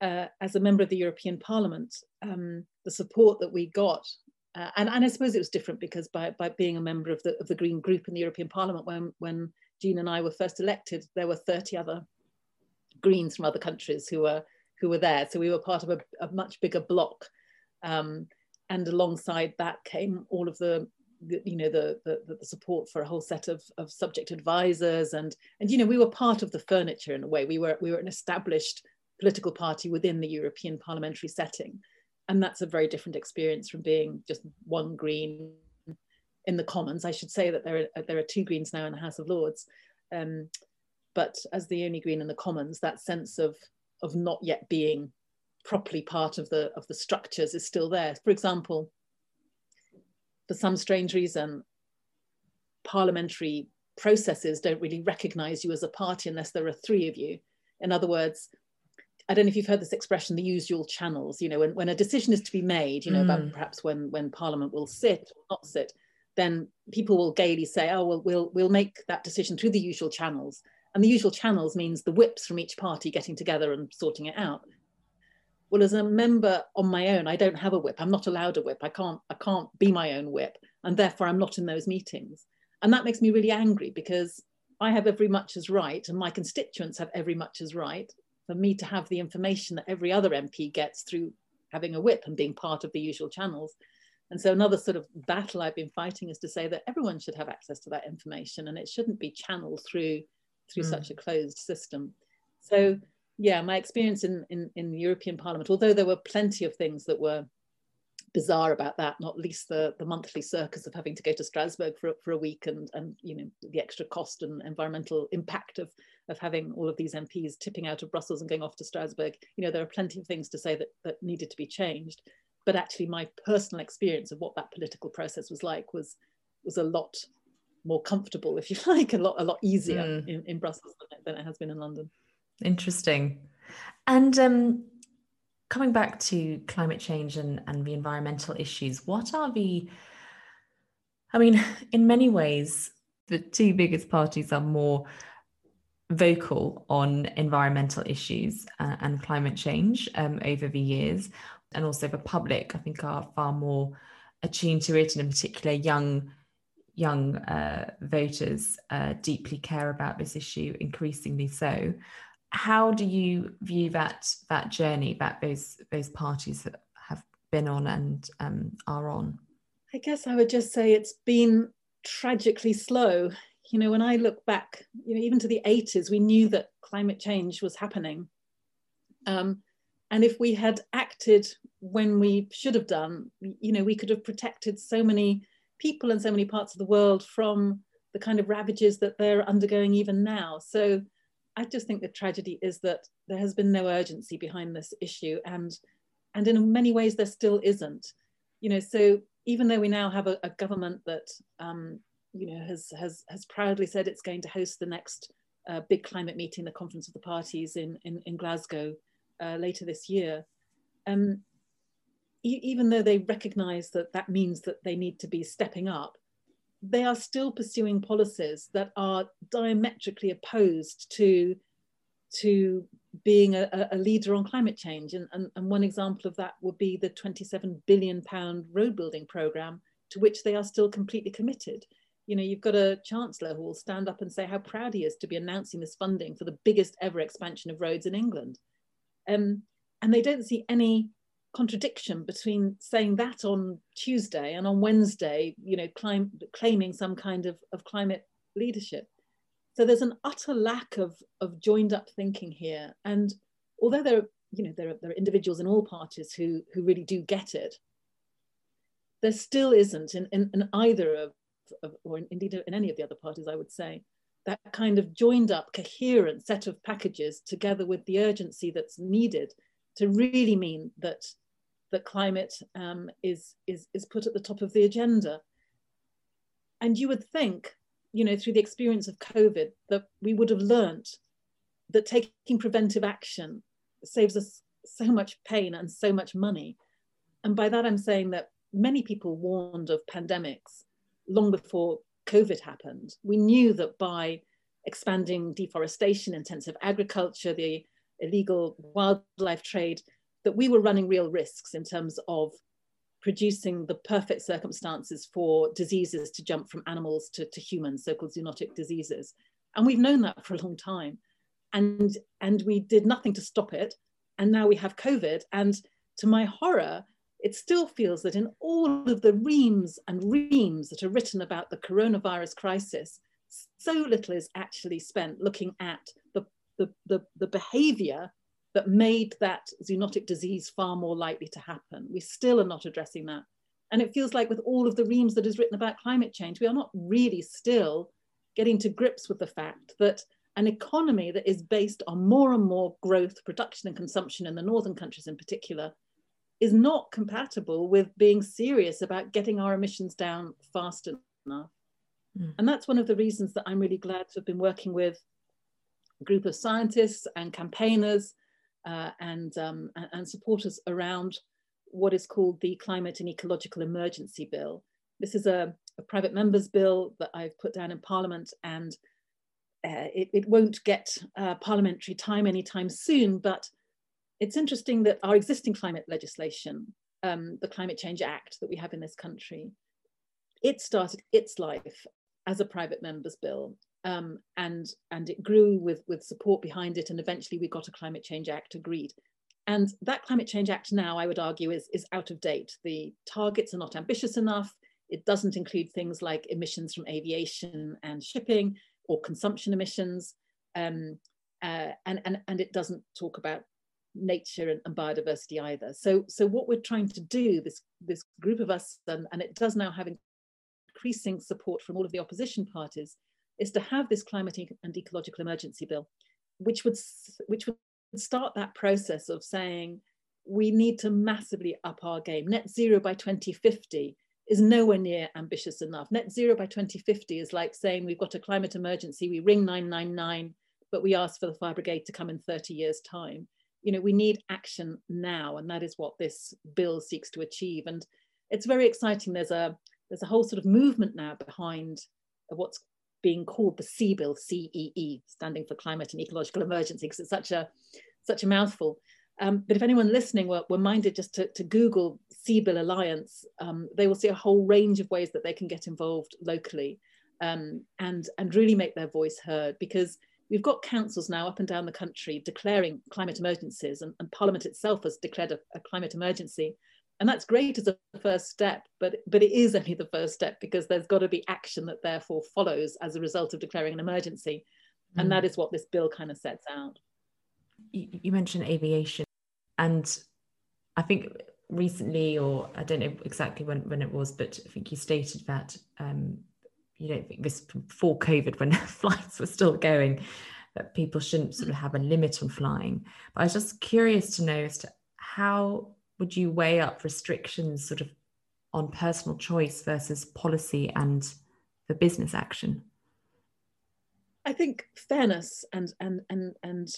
uh, as a member of the European Parliament, um, the support that we got, uh, and, and I suppose it was different because by, by being a member of the, of the Green Group in the European Parliament, when, when Jean and I were first elected, there were 30 other Greens from other countries who were, who were there. So we were part of a, a much bigger bloc. Um, and alongside that came all of the you know the, the, the support for a whole set of, of subject advisors and and you know we were part of the furniture in a way we were we were an established political party within the European parliamentary setting. And that's a very different experience from being just one Green in the Commons. I should say that there are, there are two Greens now in the House of Lords. Um, but as the only Green in the Commons, that sense of, of not yet being properly part of the, of the structures is still there. For example, for some strange reason, parliamentary processes don't really recognize you as a party unless there are three of you. In other words, I don't know if you've heard this expression, the usual channels, you know, when, when a decision is to be made, you know, mm. about perhaps when, when Parliament will sit or not sit, then people will gaily say, oh, well, we'll, we'll make that decision through the usual channels. And the usual channels means the whips from each party getting together and sorting it out. Well, as a member on my own, I don't have a whip. I'm not allowed a whip. I can't, I can't be my own whip. And therefore I'm not in those meetings. And that makes me really angry because I have every much as right and my constituents have every much as right for me to have the information that every other MP gets through having a whip and being part of the usual channels. And so another sort of battle I've been fighting is to say that everyone should have access to that information and it shouldn't be channeled through through mm. such a closed system. So yeah, my experience in, in, in the European Parliament, although there were plenty of things that were bizarre about that, not least the, the monthly circus of having to go to Strasbourg for, for a week and, and you know the extra cost and environmental impact of, of having all of these MPs tipping out of Brussels and going off to Strasbourg. You know, there are plenty of things to say that, that needed to be changed. But actually my personal experience of what that political process was like was was a lot more comfortable, if you like, a lot a lot easier mm. in, in Brussels than it, than it has been in London. Interesting. And um, coming back to climate change and, and the environmental issues, what are the, I mean, in many ways, the two biggest parties are more vocal on environmental issues uh, and climate change um, over the years. And also the public, I think, are far more attuned to it, and in particular, young young uh, voters uh, deeply care about this issue, increasingly so how do you view that that journey that those those parties have been on and um, are on? I guess I would just say it's been tragically slow. You know, when I look back, you know, even to the 80s, we knew that climate change was happening. Um, and if we had acted when we should have done, you know, we could have protected so many people and so many parts of the world from the kind of ravages that they're undergoing even now. So I just think the tragedy is that there has been no urgency behind this issue, and and in many ways there still isn't. You know, so even though we now have a, a government that um, you know has has has proudly said it's going to host the next uh, big climate meeting, the Conference of the Parties in in, in Glasgow uh, later this year, um, e even though they recognise that that means that they need to be stepping up, they are still pursuing policies that are diametrically opposed to, to being a, a leader on climate change. And, and, and one example of that would be the 27 billion pound road building program to which they are still completely committed. You know, you've got a chancellor who will stand up and say how proud he is to be announcing this funding for the biggest ever expansion of roads in England. Um, and they don't see any contradiction between saying that on Tuesday and on Wednesday, you know, clim- claiming some kind of, of climate leadership. So there's an utter lack of, of joined up thinking here. And although there are, you know, there are, there are individuals in all parties who, who really do get it, there still isn't in, in, in either of, of, or indeed in any of the other parties, I would say, that kind of joined up, coherent set of packages together with the urgency that's needed to really mean that that climate um, is, is, is put at the top of the agenda. And you would think, you know, through the experience of COVID, that we would have learnt that taking preventive action saves us so much pain and so much money. And by that, I'm saying that many people warned of pandemics long before COVID happened. We knew that by expanding deforestation, intensive agriculture, the illegal wildlife trade, that we were running real risks in terms of producing the perfect circumstances for diseases to jump from animals to, to humans, so-called zoonotic diseases. And we've known that for a long time. And, and we did nothing to stop it. And now we have COVID. And to my horror, it still feels that in all of the reams and reams that are written about the coronavirus crisis, so little is actually spent looking at the, the, the, the behavior that made that zoonotic disease far more likely to happen. We still are not addressing that. And it feels like with all of the reams that is written about climate change, we are not really still getting to grips with the fact that an economy that is based on more and more growth, production and consumption in the northern countries in particular, is not compatible with being serious about getting our emissions down fast enough. Mm. And that's one of the reasons that I'm really glad to have been working with a group of scientists and campaigners uh, and, um, and supporters around what is called the Climate and Ecological Emergency Bill. This is a, a private member's bill that I've put down in Parliament, and uh, it, it, won't get uh, parliamentary time anytime soon. But it's interesting that our existing climate legislation, um, the Climate Change Act that we have in this country, it started its life as a private member's bill. Um, and and it grew with with support behind it, and eventually we got a Climate Change Act agreed. And that Climate Change Act now, I would argue, is, is out of date. The targets are not ambitious enough. It doesn't include things like emissions from aviation and shipping or consumption emissions. Um, uh, and, and, and it doesn't talk about nature and, and, biodiversity either. So, so what we're trying to do, this, this group of us, and, and it does now have increasing support from all of the opposition parties, is to have this climate and ecological emergency bill, which would, which would start that process of saying we need to massively up our game. Net zero by 2050 is nowhere near ambitious enough. Net zero by 2050 is like saying we've got a climate emergency, we ring 999, but we ask for the fire brigade to come in 30 years' time. You know, we need action now, and that is what this bill seeks to achieve. And it's very exciting. There's a there's a whole sort of movement now behind what's being called the CEE Bill, C-E-E, standing for Climate and Ecological Emergency, because it's such a such a mouthful. Um, but if anyone listening were, were minded just to, to Google CEE Bill Alliance, um, they will see a whole range of ways that they can get involved locally um, and, and really make their voice heard because we've got councils now up and down the country declaring climate emergencies and, and Parliament itself has declared a, a climate emergency. And that's great as a first step, but, but it is only the first step because there's got to be action that therefore follows as a result of declaring an emergency. And mm. that is what this bill kind of sets out. You mentioned aviation, and I think recently, or I don't know exactly when, when it was, but I think you stated that um, you don't think this before COVID, when flights were still going, that people shouldn't sort of have a limit on flying. But I was just curious to know as to how would you weigh up restrictions sort of on personal choice versus policy and the business action? I think fairness and and and and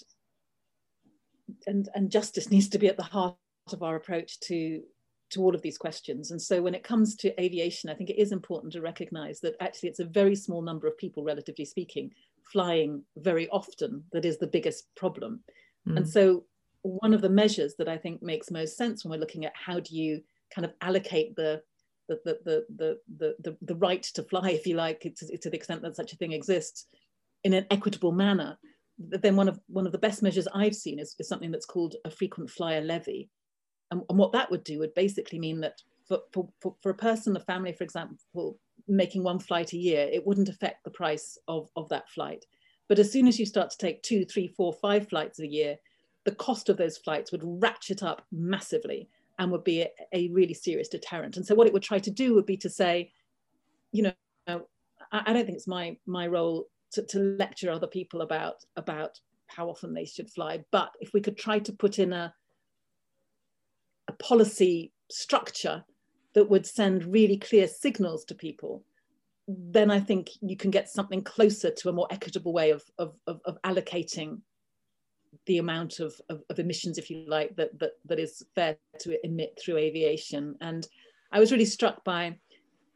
and and justice needs to be at the heart of our approach to to all of these questions. And so when it comes to aviation, I think it is important to recognize that actually it's a very small number of people, relatively speaking, flying very often that is the biggest problem. Mm. And so one of the measures that I think makes most sense when we're looking at how do you kind of allocate the the, the, the, the, the, the right to fly, if you like, to, to the extent that such a thing exists, in an equitable manner, then one of one of the best measures I've seen is, is something that's called a frequent flyer levy. And, and what that would do would basically mean that for, for, for, a person, a family, for example, making one flight a year, it wouldn't affect the price of, of that flight. But as soon as you start to take two, three, four, five flights a year, the cost of those flights would ratchet up massively and would be a, a really serious deterrent. And so what it would try to do would be to say, you know, I, I don't think it's my my role to, to lecture other people about about how often they should fly. But if we could try to put in a, a policy structure that would send really clear signals to people, then I think you can get something closer to a more equitable way of, of, of, of allocating the amount of, of, of, emissions, if you like, that, that, that is fair to emit through aviation. And I was really struck by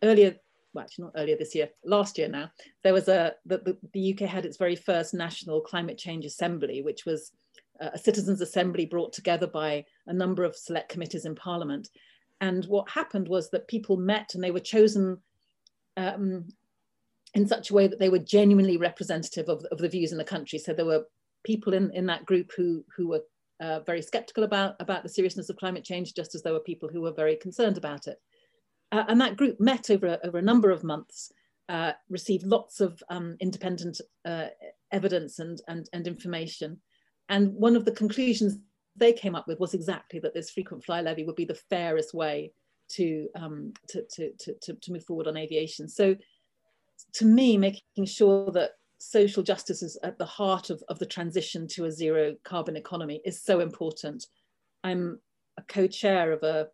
earlier well, actually not earlier this year, last year now, there was a, the, the, the UK had its very first National Climate Change Assembly, which was a citizens' assembly brought together by a number of select committees in Parliament. And what happened was that people met and they were chosen um, in such a way that they were genuinely representative of, of the views in the country. So there were people in, in that group who, who were uh, very skeptical about, about the seriousness of climate change, just as there were people who were very concerned about it. Uh, and that group met over, over a number of months, uh, received lots of um, independent uh, evidence and, and, and information. And one of the conclusions they came up with was exactly that this frequent flyer levy would be the fairest way to, um, to, to, to, to move forward on aviation. So to me, making sure that social justice is at the heart of, of the transition to a zero carbon economy is so important. I'm a co-chair of a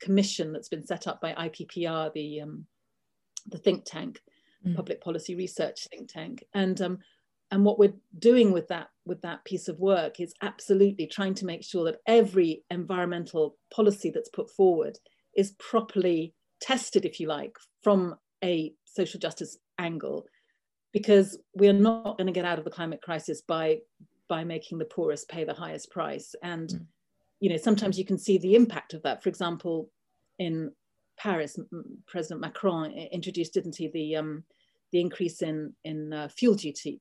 commission that's been set up by IPPR, the um, the think tank, mm. public policy research think tank, and um, and what we're doing with that with that piece of work is absolutely trying to make sure that every environmental policy that's put forward is properly tested, if you like, from a social justice angle because we're not going to get out of the climate crisis by by making the poorest pay the highest price and mm. you know sometimes you can see the impact of that for example in paris president macron introduced didn't he the um, the increase in in uh, fuel duty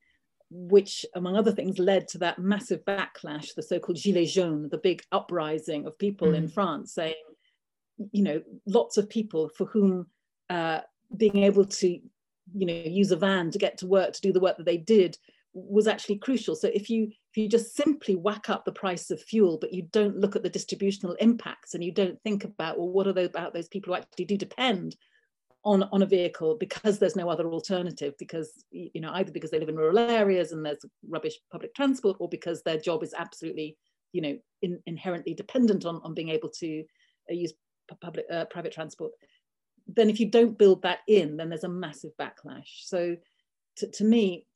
which among other things led to that massive backlash the so-called gilets jaunes the big uprising of people mm. in france saying you know lots of people for whom uh, being able to you know use a van to get to work to do the work that they did was actually crucial. So if you if you just simply whack up the price of fuel but you don't look at the distributional impacts and you don't think about well what are those about those people who actually do depend on on a vehicle because there's no other alternative because you know either because they live in rural areas and there's rubbish public transport or because their job is absolutely you know in, inherently dependent on on being able to uh, use public uh, private transport then if you don't build that in, then there's a massive backlash. So to, to me,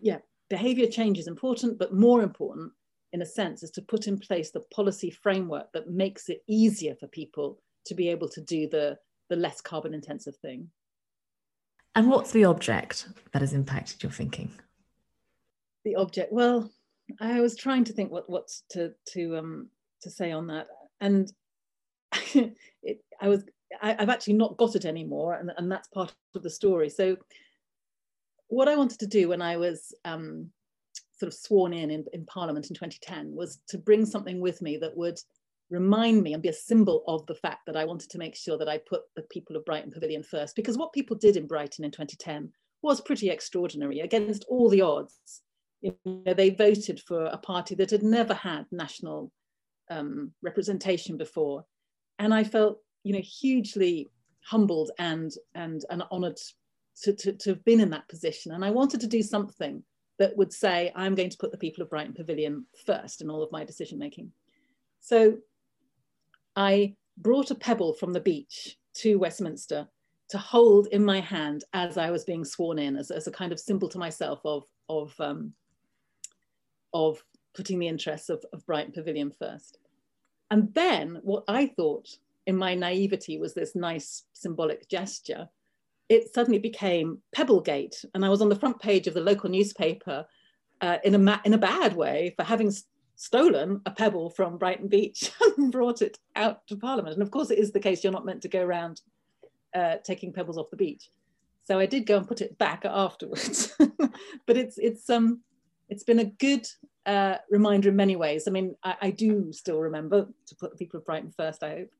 yeah, behavior change is important, but more important in a sense is to put in place the policy framework that makes it easier for people to be able to do the, the less carbon intensive thing. And what's the object that has impacted your thinking? The object, well, I was trying to think what what's to to um to say on that, and it, I was I, have actually not got it anymore, and, and that's part of the story. So, what I wanted to do when I was um, sort of sworn in, in in Parliament in 2010 was to bring something with me that would remind me and be a symbol of the fact that I wanted to make sure that I put the people of Brighton Pavilion first. Because what people did in Brighton in 2010 was pretty extraordinary against all the odds. You know, they voted for a party that had never had national um, representation before. And I felt you know, hugely humbled and and and honoured to, to, to have been in that position. And I wanted to do something that would say, I'm going to put the people of Brighton Pavilion first in all of my decision making. So I brought a pebble from the beach to Westminster to hold in my hand as I was being sworn in, as, as a kind of symbol to myself of, of, um, of putting the interests of, of Brighton Pavilion first. And then what I thought in my naivety was this nice symbolic gesture, it suddenly became Pebblegate. And I was on the front page of the local newspaper uh, in, a in a bad way for having stolen a pebble from Brighton Beach and brought it out to Parliament. And of course, it is the case you're not meant to go around uh, taking pebbles off the beach. So I did go and put it back afterwards. but it's, it's, um, it's been a good uh, reminder in many ways. I mean, I, I, do still remember to put the people of Brighton first, I hope.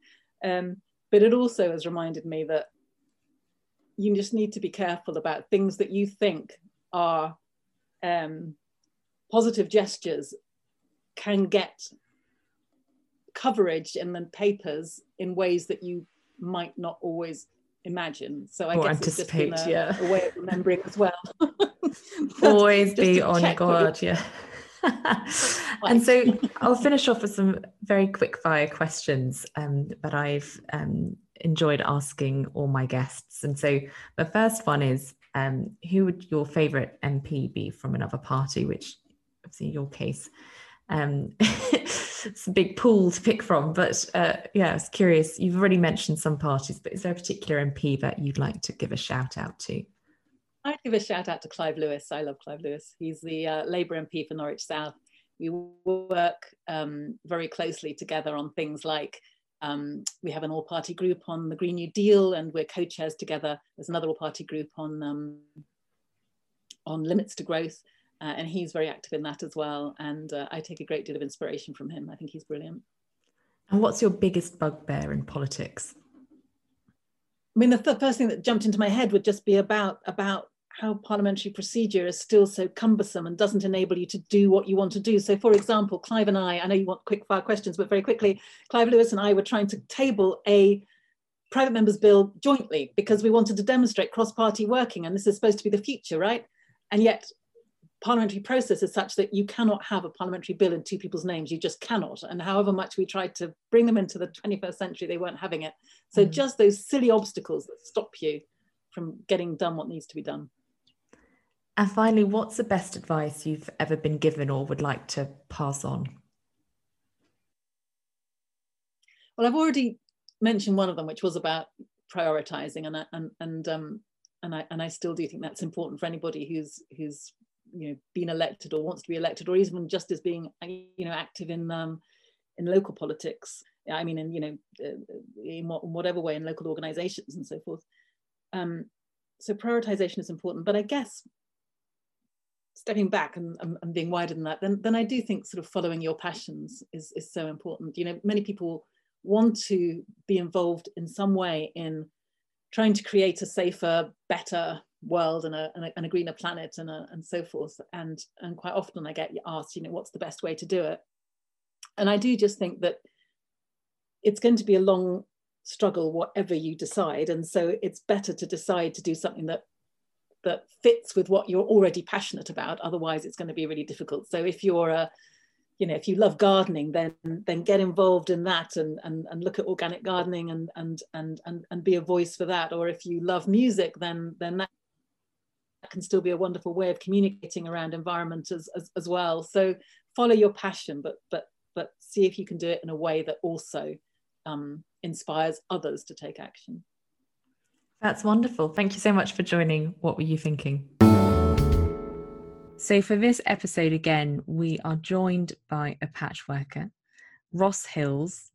Um, but it also has reminded me that you just need to be careful about things that you think are um, positive gestures can get coverage in the papers in ways that you might not always imagine. So I or guess anticipate, it's just a, yeah. a way of remembering as well. always be on guard, yeah. And so I'll finish off with some very quick fire questions um, that I've um, enjoyed asking all my guests. And so the first one is um, who would your favourite MP be from another party, which obviously in your case, um, it's a big pool to pick from. But uh, yeah, I was curious. You've already mentioned some parties, but is there a particular MP that you'd like to give a shout out to? I'd give a shout out to Clive Lewis. I love Clive Lewis. He's the uh, Labour MP for Norwich South. We work um, very closely together on things like um, we have an all party group on the Green New Deal and we're co chairs together. There's another all party group on, um, on limits to growth. Uh, and he's very active in that as well. And uh, I take a great deal of inspiration from him. I think he's brilliant. And what's your biggest bugbear in politics? I mean, the th- first thing that jumped into my head would just be about about how parliamentary procedure is still so cumbersome and doesn't enable you to do what you want to do. So, for example, Clive and I, I know you want quick fire questions, but very quickly, Clive Lewis and I were trying to table a private members bill jointly because we wanted to demonstrate cross party working, and this is supposed to be the future, right? And yet, parliamentary process is such that you cannot have a parliamentary bill in two people's names. You just cannot. And however much we tried to bring them into the 21st century, they weren't having it. So, mm. just those silly obstacles that stop you from getting done what needs to be done. And finally, what's the best advice you've ever been given or would like to pass on? Well, I've already mentioned one of them, which was about prioritizing and and and um and I and I still do think that's important for anybody who's who's you know been elected or wants to be elected or even just as being you know active in um in local politics I mean in you know uh, in, whatever way in local organizations and so forth um so prioritization is important but I guess stepping back and, and, and being wider than that then then I do think sort of following your passions is is so important you know many people want to be involved in some way in trying to create a safer, better world and a, and a, and a greener planet and, a, and so forth. And, and quite often I get asked, you know, what's the best way to do it? And I do just think that it's going to be a long struggle, whatever you decide. And so it's better to decide to do something that that fits with what you're already passionate about. Otherwise, it's going to be really difficult. So if you're a you know if you love gardening then then get involved in that and and, and look at organic gardening and, and and and and be a voice for that or if you love music then then that can still be a wonderful way of communicating around environment as, as, as well so follow your passion but but but see if you can do it in a way that also um, inspires others to take action that's wonderful thank you so much for joining what were you thinking so, for this episode again, we are joined by a patchworker, Ross Hills.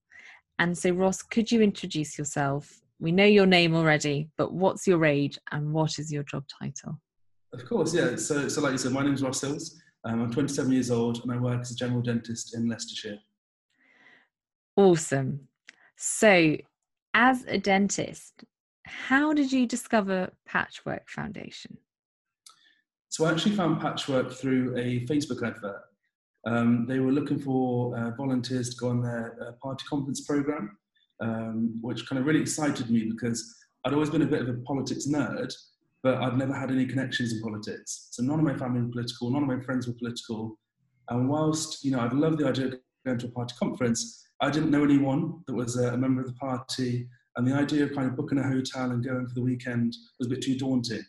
And so, Ross, could you introduce yourself? We know your name already, but what's your age and what is your job title? Of course, yeah. So, so like you said, my name is Ross Hills. Um, I'm 27 years old and I work as a general dentist in Leicestershire. Awesome. So, as a dentist, how did you discover Patchwork Foundation? So I actually found Patchwork through a Facebook advert. Um, they were looking for uh, volunteers to go on their uh, party conference program, um, which kind of really excited me because I'd always been a bit of a politics nerd, but I'd never had any connections in politics. So none of my family were political, none of my friends were political. And whilst you know I'd love the idea of going to a party conference, I didn't know anyone that was a member of the party, and the idea of kind of booking a hotel and going for the weekend was a bit too daunting.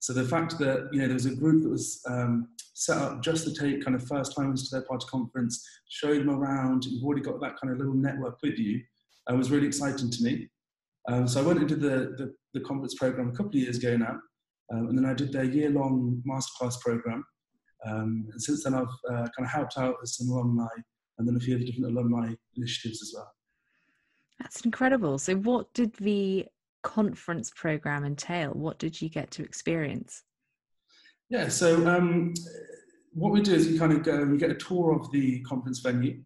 So the fact that you know there was a group that was um, set up just to take kind of first timers to their party conference, show them around, you've already got that kind of little network with you, uh, was really exciting to me. Um, so I went into the, the, the, conference program a couple of years ago now, um, and then I did their year-long masterclass program. Um, and since then, I've uh, kind of helped out as some alumni, and then a few other different alumni initiatives as well. That's incredible. So, what did the conference program entail? What did you get to experience? Yeah, so um, what we do is we kind of go, we get a tour of the conference venue.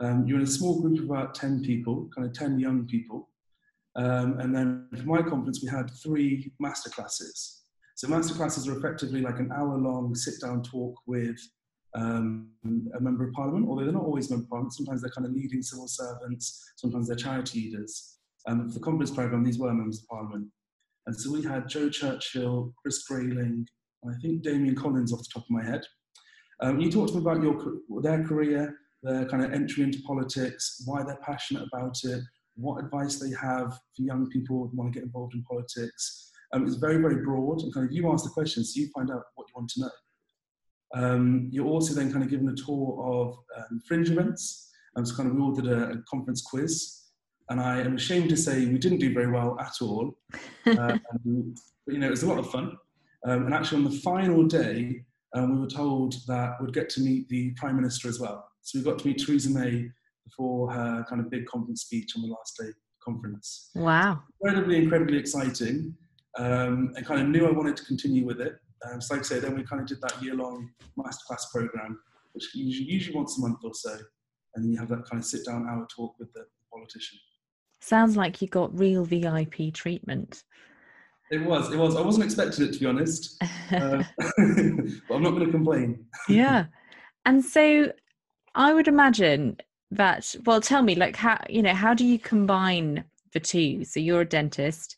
Um, you're in a small group of about 10 people, kind of 10 young people. Um, and then for my conference, we had three masterclasses. So masterclasses are effectively like an hour long sit down talk with um, a member of parliament, although they're not always member of parliament. Sometimes they're kind of leading civil servants, sometimes they're charity leaders. Um, for the conference programme, these were members of parliament. And so we had Jo Churchill, Chris Grayling, and I think Damian Collins off the top of my head. Um, you talked to them about your, their career, their kind of entry into politics, why they're passionate about it, what advice they have for young people who want to get involved in politics. Um, it's very, very broad, and kind of you ask the questions, so you find out what you want to know. Um, you're also then kind of given a tour of um, fringe events. Um, so kind of we all did a, a conference quiz and I am ashamed to say we didn't do very well at all. Um, but you know, it was a lot of fun. Um, and actually, on the final day, um, we were told that we'd get to meet the Prime Minister as well. So we got to meet Theresa May before her kind of big conference speech on the last day conference. Wow. Incredibly, incredibly exciting. Um, and kind of knew I wanted to continue with it. Um, so like I say, then we kind of did that year-long masterclass program, which usually, usually once a month or so. And then you have that kind of sit-down hour talk with the politician. Sounds like you got real VIP treatment. It was. It was. I wasn't expecting it to be honest, uh, but I'm not going to complain. yeah, and so I would imagine that. Well, tell me, like, how you know, how do you combine the two? So you're a dentist,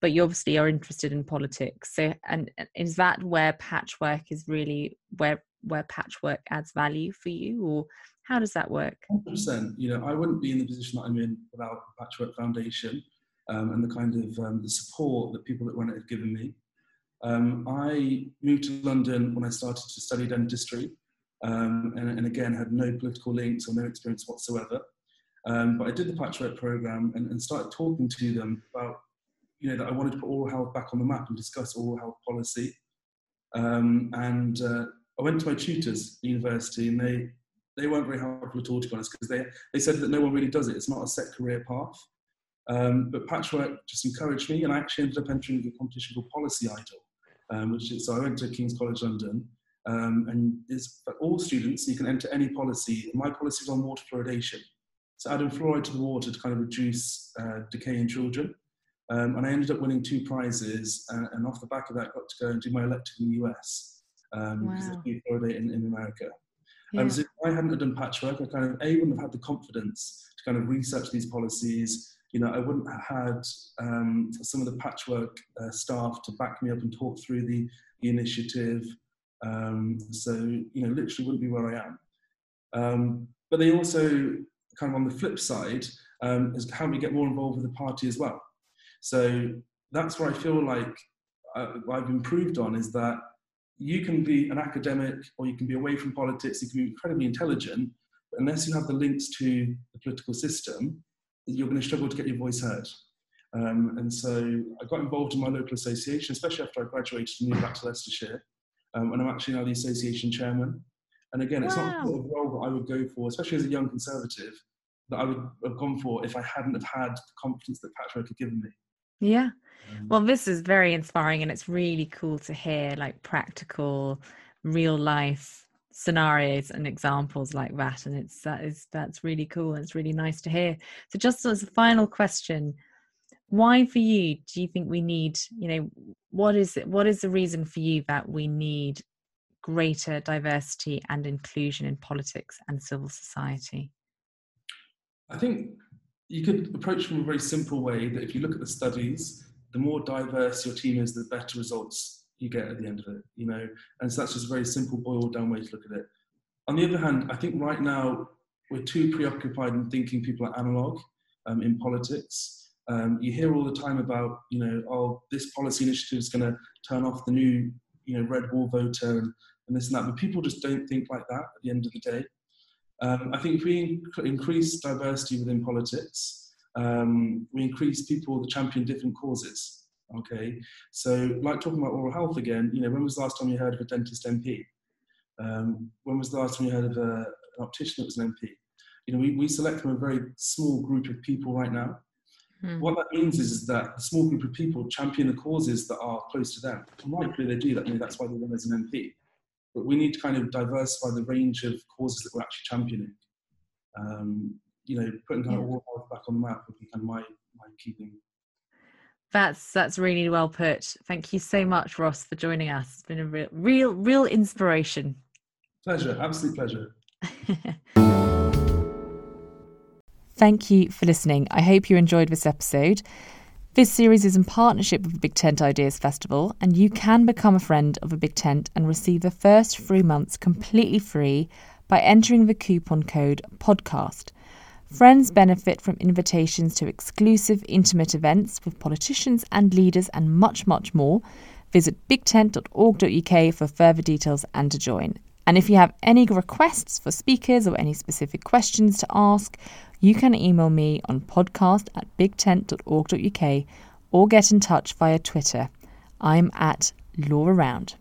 but you obviously are interested in politics. So, and is that where patchwork is really where where patchwork adds value for you, or how does that work? 100%. You know, I wouldn't be in the position that I'm in without Patchwork Foundation um, and the kind of um, the support that people that run it have given me. Um, I moved to London when I started to study dentistry, um, and, and, again had no political links or no experience whatsoever. Um, but I did the Patchwork program and, and started talking to them about you know, that I wanted to put oral health back on the map and discuss oral health policy. Um, and uh, I went to my tutors at university, and they they weren't very helpful at all, to be honest, because they they said that no one really does it. It's not a set career path. Um, but patchwork just encouraged me, and I actually ended up entering a competition called Policy Idol, um, which is so I went to King's College London, um, and it's for all students. You can enter any policy. My policy was on water fluoridation, so adding fluoride to the water to kind of reduce uh, decay in children. Um, and I ended up winning two prizes, and, and, off the back of that, got to go and do my elective in the US um, wow. because fluoridate in, in America. Yeah. Um, so if I hadn't done patchwork, I kind of a wouldn't have had the confidence to kind of research these policies. You know, I wouldn't have had um, some of the patchwork uh, staff to back me up and talk through the, the initiative. Um, so you know, literally wouldn't be where I am. Um, but they also kind of on the flip side um, is how we get more involved with the party as well. So that's where I feel like uh, I've improved on is that you can be an academic or you can be away from politics, you can be incredibly intelligent, but unless you have the links to the political system, you're going to struggle to get your voice heard. Um, and so I got involved in my local association, especially after I graduated and moved back to Leicestershire. Um, and I'm actually now the association chairman. And again, it's wow. not the sort of role that I would go for, especially as a young conservative, that I would have gone for if I hadn't have had the confidence that Patchwork had given me. Yeah. Um, well, this is very inspiring and it's really cool to hear like practical, real life scenarios and examples like that. And it's that is that's really cool. And it's really nice to hear. So just as a final question, why for you do you think we need, you know, what is it what is the reason for you that we need greater diversity and inclusion in politics and civil society? I think you could approach from a very simple way that if you look at the studies, the more diverse your team is, the better results you get at the end of it, you know. And so that's just a very simple boiled down way to look at it. On the other hand, I think right now we're too preoccupied in thinking people are analog um, in politics. Um, you hear all the time about, you know, oh, this policy initiative is going to turn off the new, you know, red wall voter and, and this and that. But people just don't think like that at the end of the day. Um, I think if we increase diversity within politics, um, we increase people that champion different causes. Okay, so like talking about oral health again, you know, when was the last time you heard of a dentist MP? Um, when was the last time you heard of a, an optician that was an MP? You know, we, we select from a very small group of people right now. Hmm. What that means is, is that a small group of people champion the causes that are close to them. And rightfully they do that. You know, that's why they're win as an MP but we need to kind of diversify the range of causes that we're actually championing. Um, you know, putting kind of all back on the map would be kind of my my key thing. That's that's really well put. Thank you so much, Ross, for joining us. It's been a real, real, real inspiration. Pleasure, absolute pleasure. Thank you for listening. I hope you enjoyed this episode. This series is in partnership with the Big Tent Ideas Festival, and you can become a friend of a Big Tent and receive the first three months completely free by entering the coupon code PODCAST. Friends benefit from invitations to exclusive, intimate events with politicians and leaders, and much, much more. Visit bigtent.org.uk for further details and to join. And if you have any requests for speakers or any specific questions to ask, you can email me on podcast at bigtent.org.uk or get in touch via Twitter. I'm at Laura Round.